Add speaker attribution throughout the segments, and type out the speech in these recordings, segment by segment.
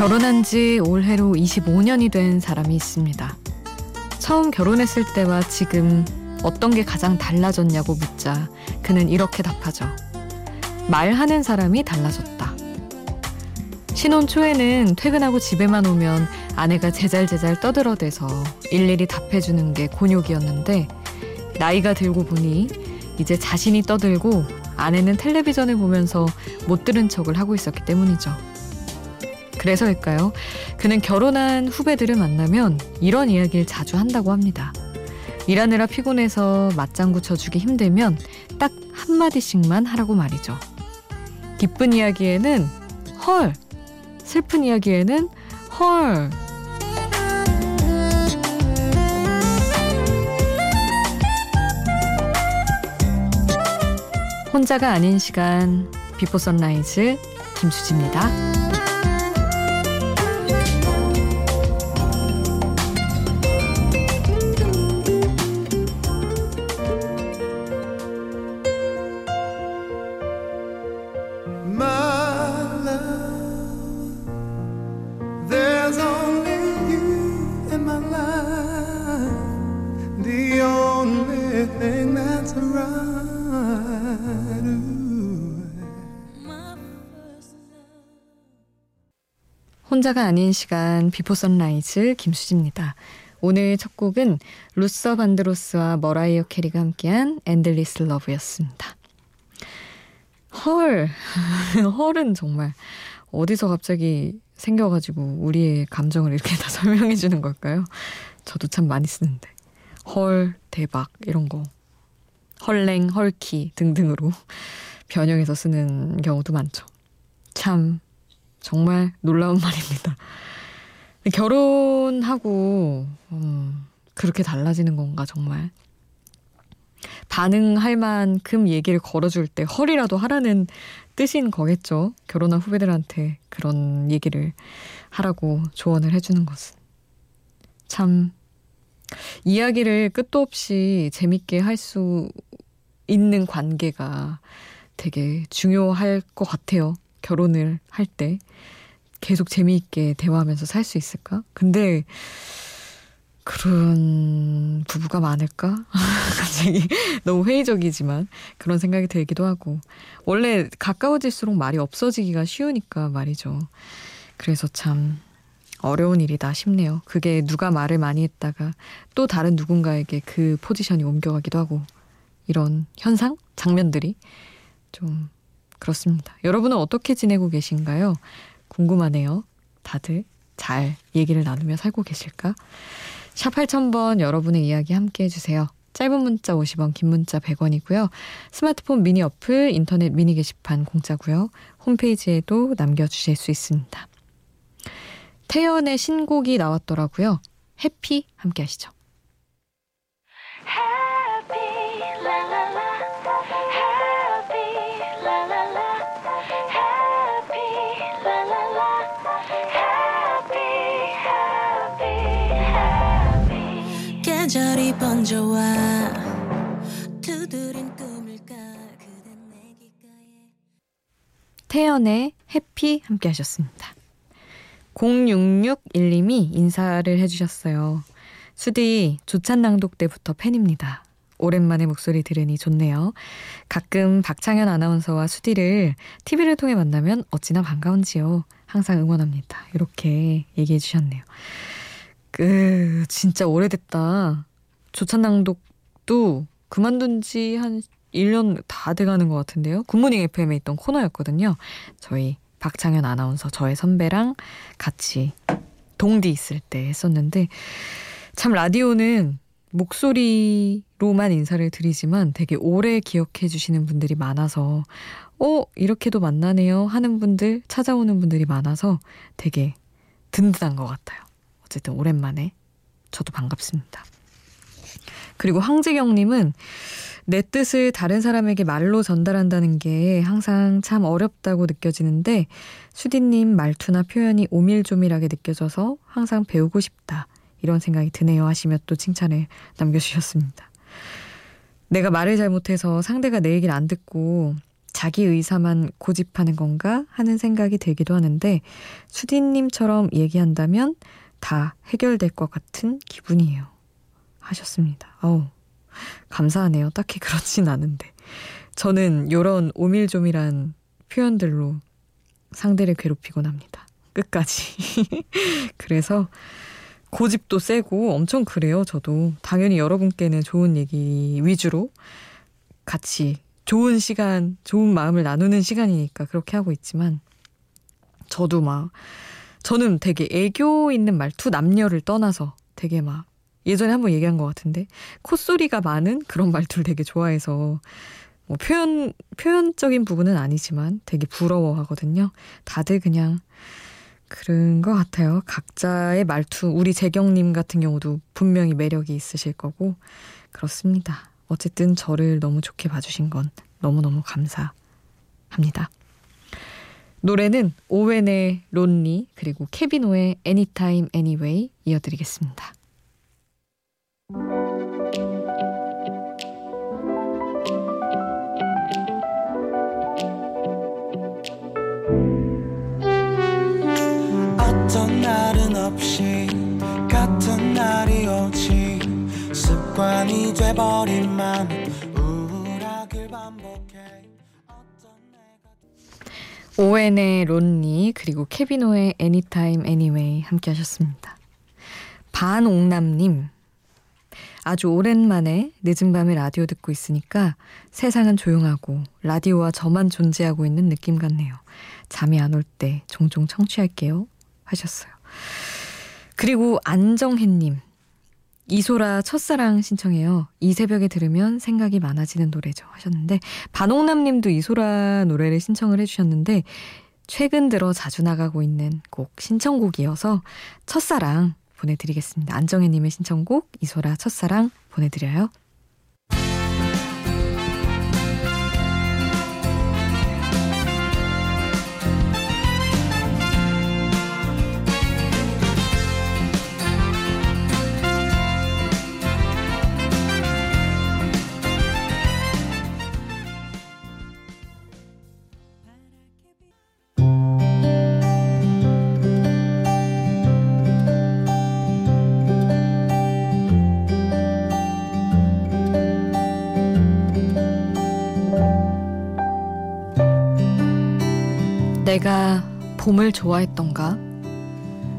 Speaker 1: 결혼한 지 올해로 25년이 된 사람이 있습니다. 처음 결혼했을 때와 지금 어떤 게 가장 달라졌냐고 묻자 그는 이렇게 답하죠. 말하는 사람이 달라졌다. 신혼 초에는 퇴근하고 집에만 오면 아내가 제잘제잘 떠들어대서 일일이 답해주는 게 곤욕이었는데 나이가 들고 보니 이제 자신이 떠들고 아내는 텔레비전을 보면서 못 들은 척을 하고 있었기 때문이죠. 그래서일까요? 그는 결혼한 후배들을 만나면 이런 이야기를 자주 한다고 합니다. 일하느라 피곤해서 맞장구 쳐주기 힘들면 딱 한마디씩만 하라고 말이죠. 기쁜 이야기에는 헐, 슬픈 이야기에는 헐. 혼자가 아닌 시간 비포 선라이즈 김수지입니다. 혼자가 아닌 시간 Before Sunrise 김수지입니다. 오늘 첫 곡은 루서 반드로스와 머라이어 캐리가 함께한 Endless Love였습니다. 헐, 헐은 정말 어디서 갑자기 생겨가지고 우리의 감정을 이렇게 다 설명해 주는 걸까요? 저도 참 많이 쓰는데. 헐, 대박, 이런 거. 헐랭, 헐키 등등으로 변형해서 쓰는 경우도 많죠. 참 정말 놀라운 말입니다. 결혼하고 음, 그렇게 달라지는 건가 정말 반응할 만큼 얘기를 걸어줄 때 허리라도 하라는 뜻인 거겠죠. 결혼한 후배들한테 그런 얘기를 하라고 조언을 해주는 것은 참 이야기를 끝도 없이 재밌게 할 수 있는 관계가 되게 중요할 것 같아요. 결혼을 할 때 계속 재미있게 대화하면서 살 수 있을까? 근데 그런 부부가 많을까? 갑자기 너무 회의적이지만 그런 생각이 들기도 하고 원래 가까워질수록 말이 없어지기가 쉬우니까 말이죠. 그래서 참 어려운 일이다 싶네요. 그게 누가 말을 많이 했다가 또 다른 누군가에게 그 포지션이 옮겨가기도 하고 이런 현상, 장면들이 좀 그렇습니다. 여러분은 어떻게 지내고 계신가요? 궁금하네요. 다들 잘 얘기를 나누며 살고 계실까? 샵 8000번 여러분의 이야기 함께 해주세요. 짧은 문자 50원, 긴 문자 100원이고요. 스마트폰 미니 어플, 인터넷 미니 게시판 공짜고요. 홈페이지에도 남겨주실 수 있습니다. 태연의 신곡이 나왔더라고요. 해피 함께 하시죠. 태연의 해피 함께 하셨습니다. 0661님이 인사를 해주셨어요. 수디 조찬 낭독 때부터 팬입니다. 오랜만에 목소리 들으니 좋네요. 가끔 박창현 아나운서와 수디를 TV를 통해 만나면 어찌나 반가운지요. 항상 응원합니다. 이렇게 얘기해 주셨네요. 그 진짜 오래됐다. 조찬 낭독도 그만둔 지 한 1년 다 돼가는 것 같은데요. 굿모닝 FM에 있던 코너였거든요. 저희 박창현 아나운서 저의 선배랑 같이 동디 있을 때 했었는데 참 라디오는 목소리로만 인사를 드리지만 되게 오래 기억해 주시는 분들이 많아서 어 이렇게도 만나네요 하는 분들 찾아오는 분들이 많아서 되게 든든한 것 같아요. 어쨌든 오랜만에 저도 반갑습니다. 그리고 황재경님은 내 뜻을 다른 사람에게 말로 전달한다는 게 항상 참 어렵다고 느껴지는데 수디님 말투나 표현이 오밀조밀하게 느껴져서 항상 배우고 싶다. 이런 생각이 드네요 하시며 또 칭찬을 남겨주셨습니다. 내가 말을 잘못해서 상대가 내 얘기를 안 듣고 자기 의사만 고집하는 건가 하는 생각이 들기도 하는데 수디님처럼 얘기한다면 다 해결될 것 같은 기분이에요. 하셨습니다. 어우, 감사하네요. 딱히 그렇진 않은데. 저는 요런 오밀조밀한 표현들로 상대를 괴롭히곤 합니다. 끝까지. 그래서 고집도 세고 엄청 그래요, 저도. 당연히 여러분께는 좋은 얘기 위주로 같이 좋은 시간, 좋은 마음을 나누는 시간이니까 그렇게 하고 있지만 저도 막 저는 되게 애교 있는 말투 남녀를 떠나서 되게 막 예전에 한번 얘기한 것 같은데 콧소리가 많은 그런 말투를 되게 좋아해서 뭐 표현 표현적인 부분은 아니지만 되게 부러워하거든요. 다들 그냥 그런 것 같아요. 각자의 말투 우리 재경님 같은 경우도 분명히 매력이 있으실 거고 그렇습니다. 어쨌든 저를 너무 좋게 봐주신 건 너무너무 감사합니다. 노래는 오웬의 론리 그리고 케비노의 Anytime Anyway 이어드리겠습니다. 어떤 날은 없이 같은 날이 오지 습관이 돼버린 맘 오웬의 론니 그리고 케비노의 Anytime Anyway 함께 하셨습니다. 반옥남님 아주 오랜만에 늦은 밤에 라디오 듣고 있으니까 세상은 조용하고 라디오와 저만 존재하고 있는 느낌 같네요. 잠이 안 올 때 종종 청취할게요. 하셨어요. 그리고 안정혜님. 이소라 첫사랑 신청해요. 이 새벽에 들으면 생각이 많아지는 노래죠. 하셨는데, 반옥남 님도 이소라 노래를 신청을 해주셨는데, 최근 들어 자주 나가고 있는 곡 신청곡이어서 첫사랑 보내드리겠습니다. 안정혜 님의 신청곡 이소라 첫사랑 보내드려요. 내가 봄을 좋아했던가?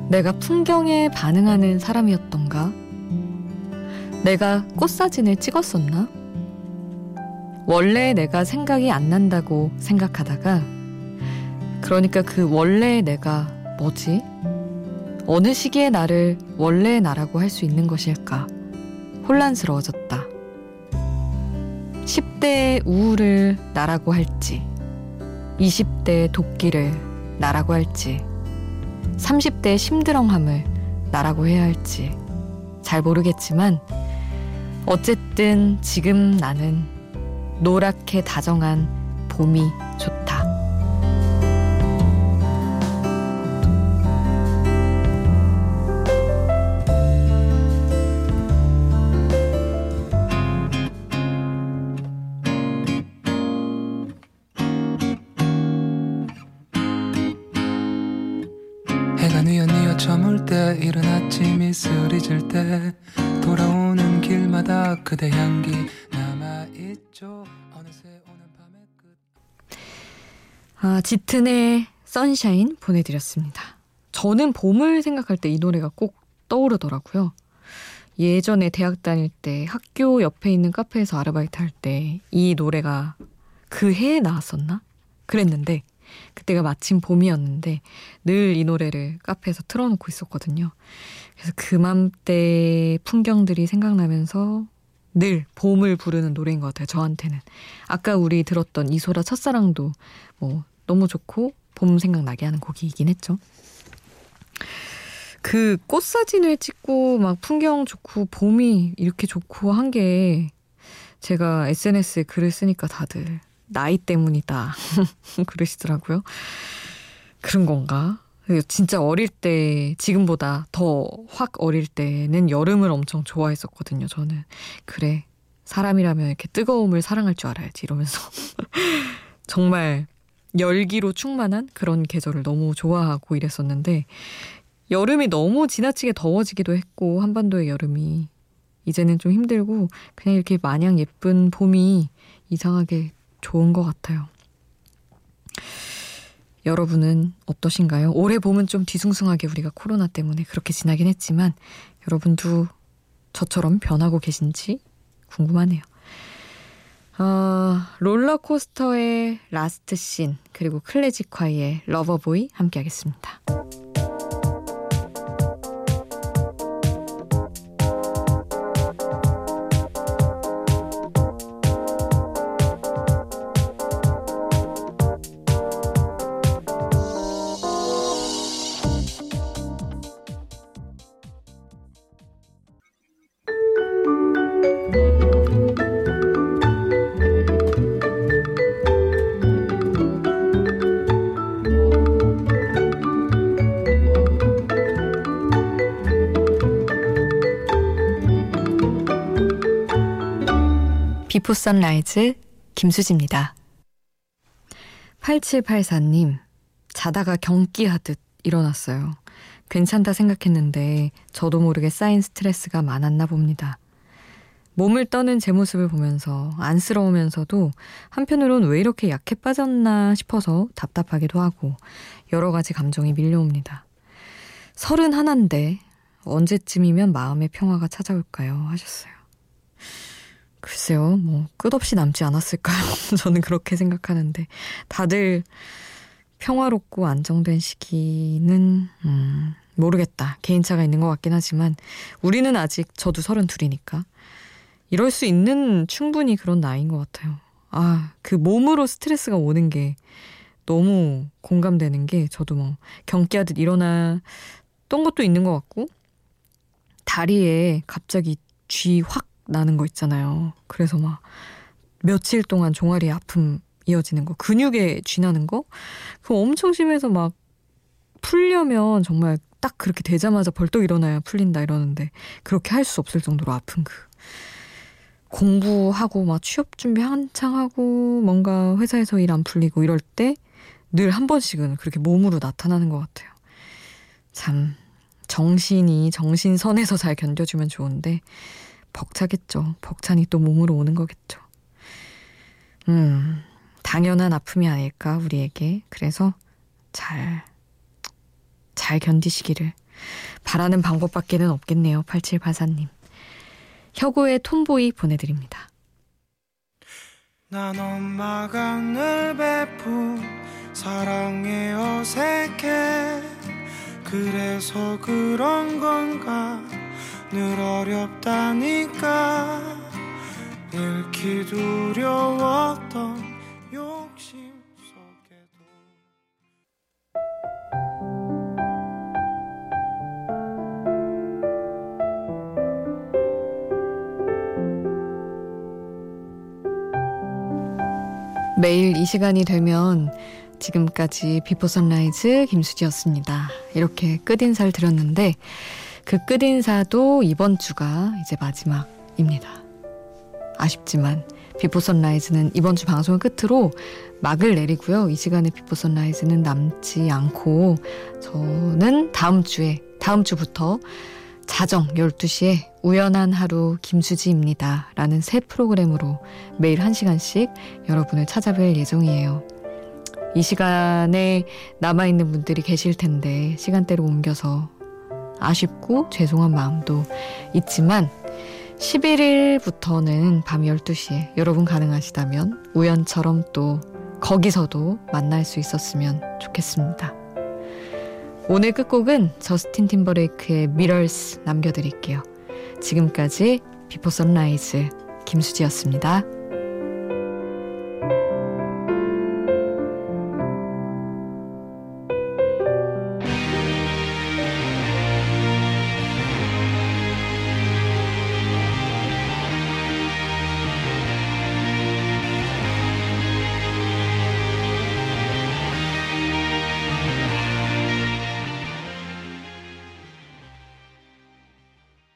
Speaker 1: 내가 풍경에 반응하는 사람이었던가? 내가 꽃사진을 찍었었나? 원래 내가 생각이 안 난다고 생각하다가, 그러니까 그 원래의 내가 뭐지? 어느 시기에 나를 원래의 나라고 할 수 있는 것일까? 혼란스러워졌다. 10대의 우울을 나라고 할지, 20대의 도끼를 나라고 할지, 30대의 심드렁함을 나라고 해야 할지 잘 모르겠지만, 어쨌든 지금 나는 노랗게 다정한 봄이 좋다. 이슬이 질때 돌아오는 길마다 그대 향기 남아있죠 어느새 오는 밤의 끝 아, 짙은의 선샤인 보내드렸습니다. 저는 봄을 생각할 때 이 노래가 꼭 떠오르더라고요. 예전에 대학 다닐 때 학교 옆에 있는 카페에서 아르바이트 할 때 이 노래가 그 해에 나왔었나? 그랬는데 그때가 마침 봄이었는데 늘 이 노래를 카페에서 틀어놓고 있었거든요. 그래서 그맘때 풍경들이 생각나면서 늘 봄을 부르는 노래인 것 같아요. 저한테는. 아까 우리 들었던 이소라 첫사랑도 뭐 너무 좋고 봄 생각나게 하는 곡이긴 했죠. 그 꽃 사진을 찍고 막 풍경 좋고 봄이 이렇게 좋고 한 게 제가 SNS에 글을 쓰니까 다들 나이 때문이다. 그러시더라고요. 그런 건가? 진짜 어릴 때, 지금보다 더 확 어릴 때는 여름을 엄청 좋아했었거든요, 저는. 그래. 사람이라면 이렇게 뜨거움을 사랑할 줄 알아야지, 이러면서. 정말 열기로 충만한 그런 계절을 너무 좋아하고 이랬었는데 여름이 너무 지나치게 더워지기도 했고 한반도의 여름이 이제는 좀 힘들고 그냥 이렇게 마냥 예쁜 봄이 이상하게 좋은 것 같아요. 여러분은 어떠신가요? 올해 봄은 좀 뒤숭숭하게 우리가 코로나 때문에 그렇게 지나긴 했지만 여러분도 저처럼 변하고 계신지 궁금하네요. 어, 롤러코스터의 Last Scene 그리고 클래지콰이의 Lover Boy 함께 하겠습니다. Before Sunrise 김수지입니다. 8784님, 자다가 경기하듯 일어났어요. 괜찮다 생각했는데 저도 모르게 쌓인 스트레스가 많았나 봅니다. 몸을 떠는 제 모습을 보면서 안쓰러우면서도 한편으론 왜 이렇게 약해 빠졌나 싶어서 답답하기도 하고 여러 가지 감정이 밀려옵니다. 서른 하나인데 언제쯤이면 마음의 평화가 찾아올까요? 하셨어요. 글쎄요, 뭐, 끝없이 남지 않았을까요? 저는 그렇게 생각하는데. 다들 평화롭고 안정된 시기는, 음, 모르겠다. 개인차가 있는 것 같긴 하지만, 우리는 아직, 저도 서른 둘이니까. 이럴 수 있는 충분히 그런 나이인 것 같아요. 아, 그 몸으로 스트레스가 오는 게 너무 공감되는 게, 저도 뭐, 경기하듯 일어났던 것도 있는 것 같고, 다리에 갑자기 쥐 확 나는 거 있잖아요. 그래서 막 며칠 동안 종아리 아픔 이어지는 거, 근육에 쥐나는 거, 그거 엄청 심해서 막 풀려면 정말 딱 그렇게 되자마자 벌떡 일어나야 풀린다 이러는데 그렇게 할 수 없을 정도로 아픈 그 공부하고 막 취업 준비 한창 하고 뭔가 회사에서 일 안 풀리고 이럴 때 늘 한 번씩은 그렇게 몸으로 나타나는 것 같아요. 참 정신이 정신선에서 잘 견뎌주면 좋은데 벅차겠죠. 벅찬이 또 몸으로 오는 거겠죠. 음, 당연한 아픔이 아닐까, 우리에게. 그래서 잘, 잘 견디시기를 바라는 방법밖에는 없겠네요. 8784님. 혁우의 톰보이 보내드립니다. 난 엄마가 늘 베푼 사랑에 어색해 그래서 그런 건가 늘 어렵다니까 잃기 두려웠던 매일 이 시간이 되면 지금까지 Before Sunrise 김수지였습니다. 이렇게 끝인사를 드렸는데 그 끝인사도 이번 주가 이제 마지막입니다. 아쉽지만 Before Sunrise는 이번 주 방송을 끝으로 막을 내리고요. 이 시간에 Before Sunrise는 남지 않고 저는 다음 주에 다음 주부터 자정 12시에 우연한 하루 김수지입니다. 라는 새 프로그램으로 매일 1시간씩 여러분을 찾아뵐 예정이에요. 이 시간에 남아있는 분들이 계실 텐데 시간대로 옮겨서 아쉽고 죄송한 마음도 있지만 11일부터는 밤 12시에 여러분 가능하시다면 우연처럼 또 거기서도 만날 수 있었으면 좋겠습니다. 오늘 끝곡은 저스틴 팀버레이크의 미럴스 남겨드릴게요. 지금까지 비포 선라이즈 김수지였습니다.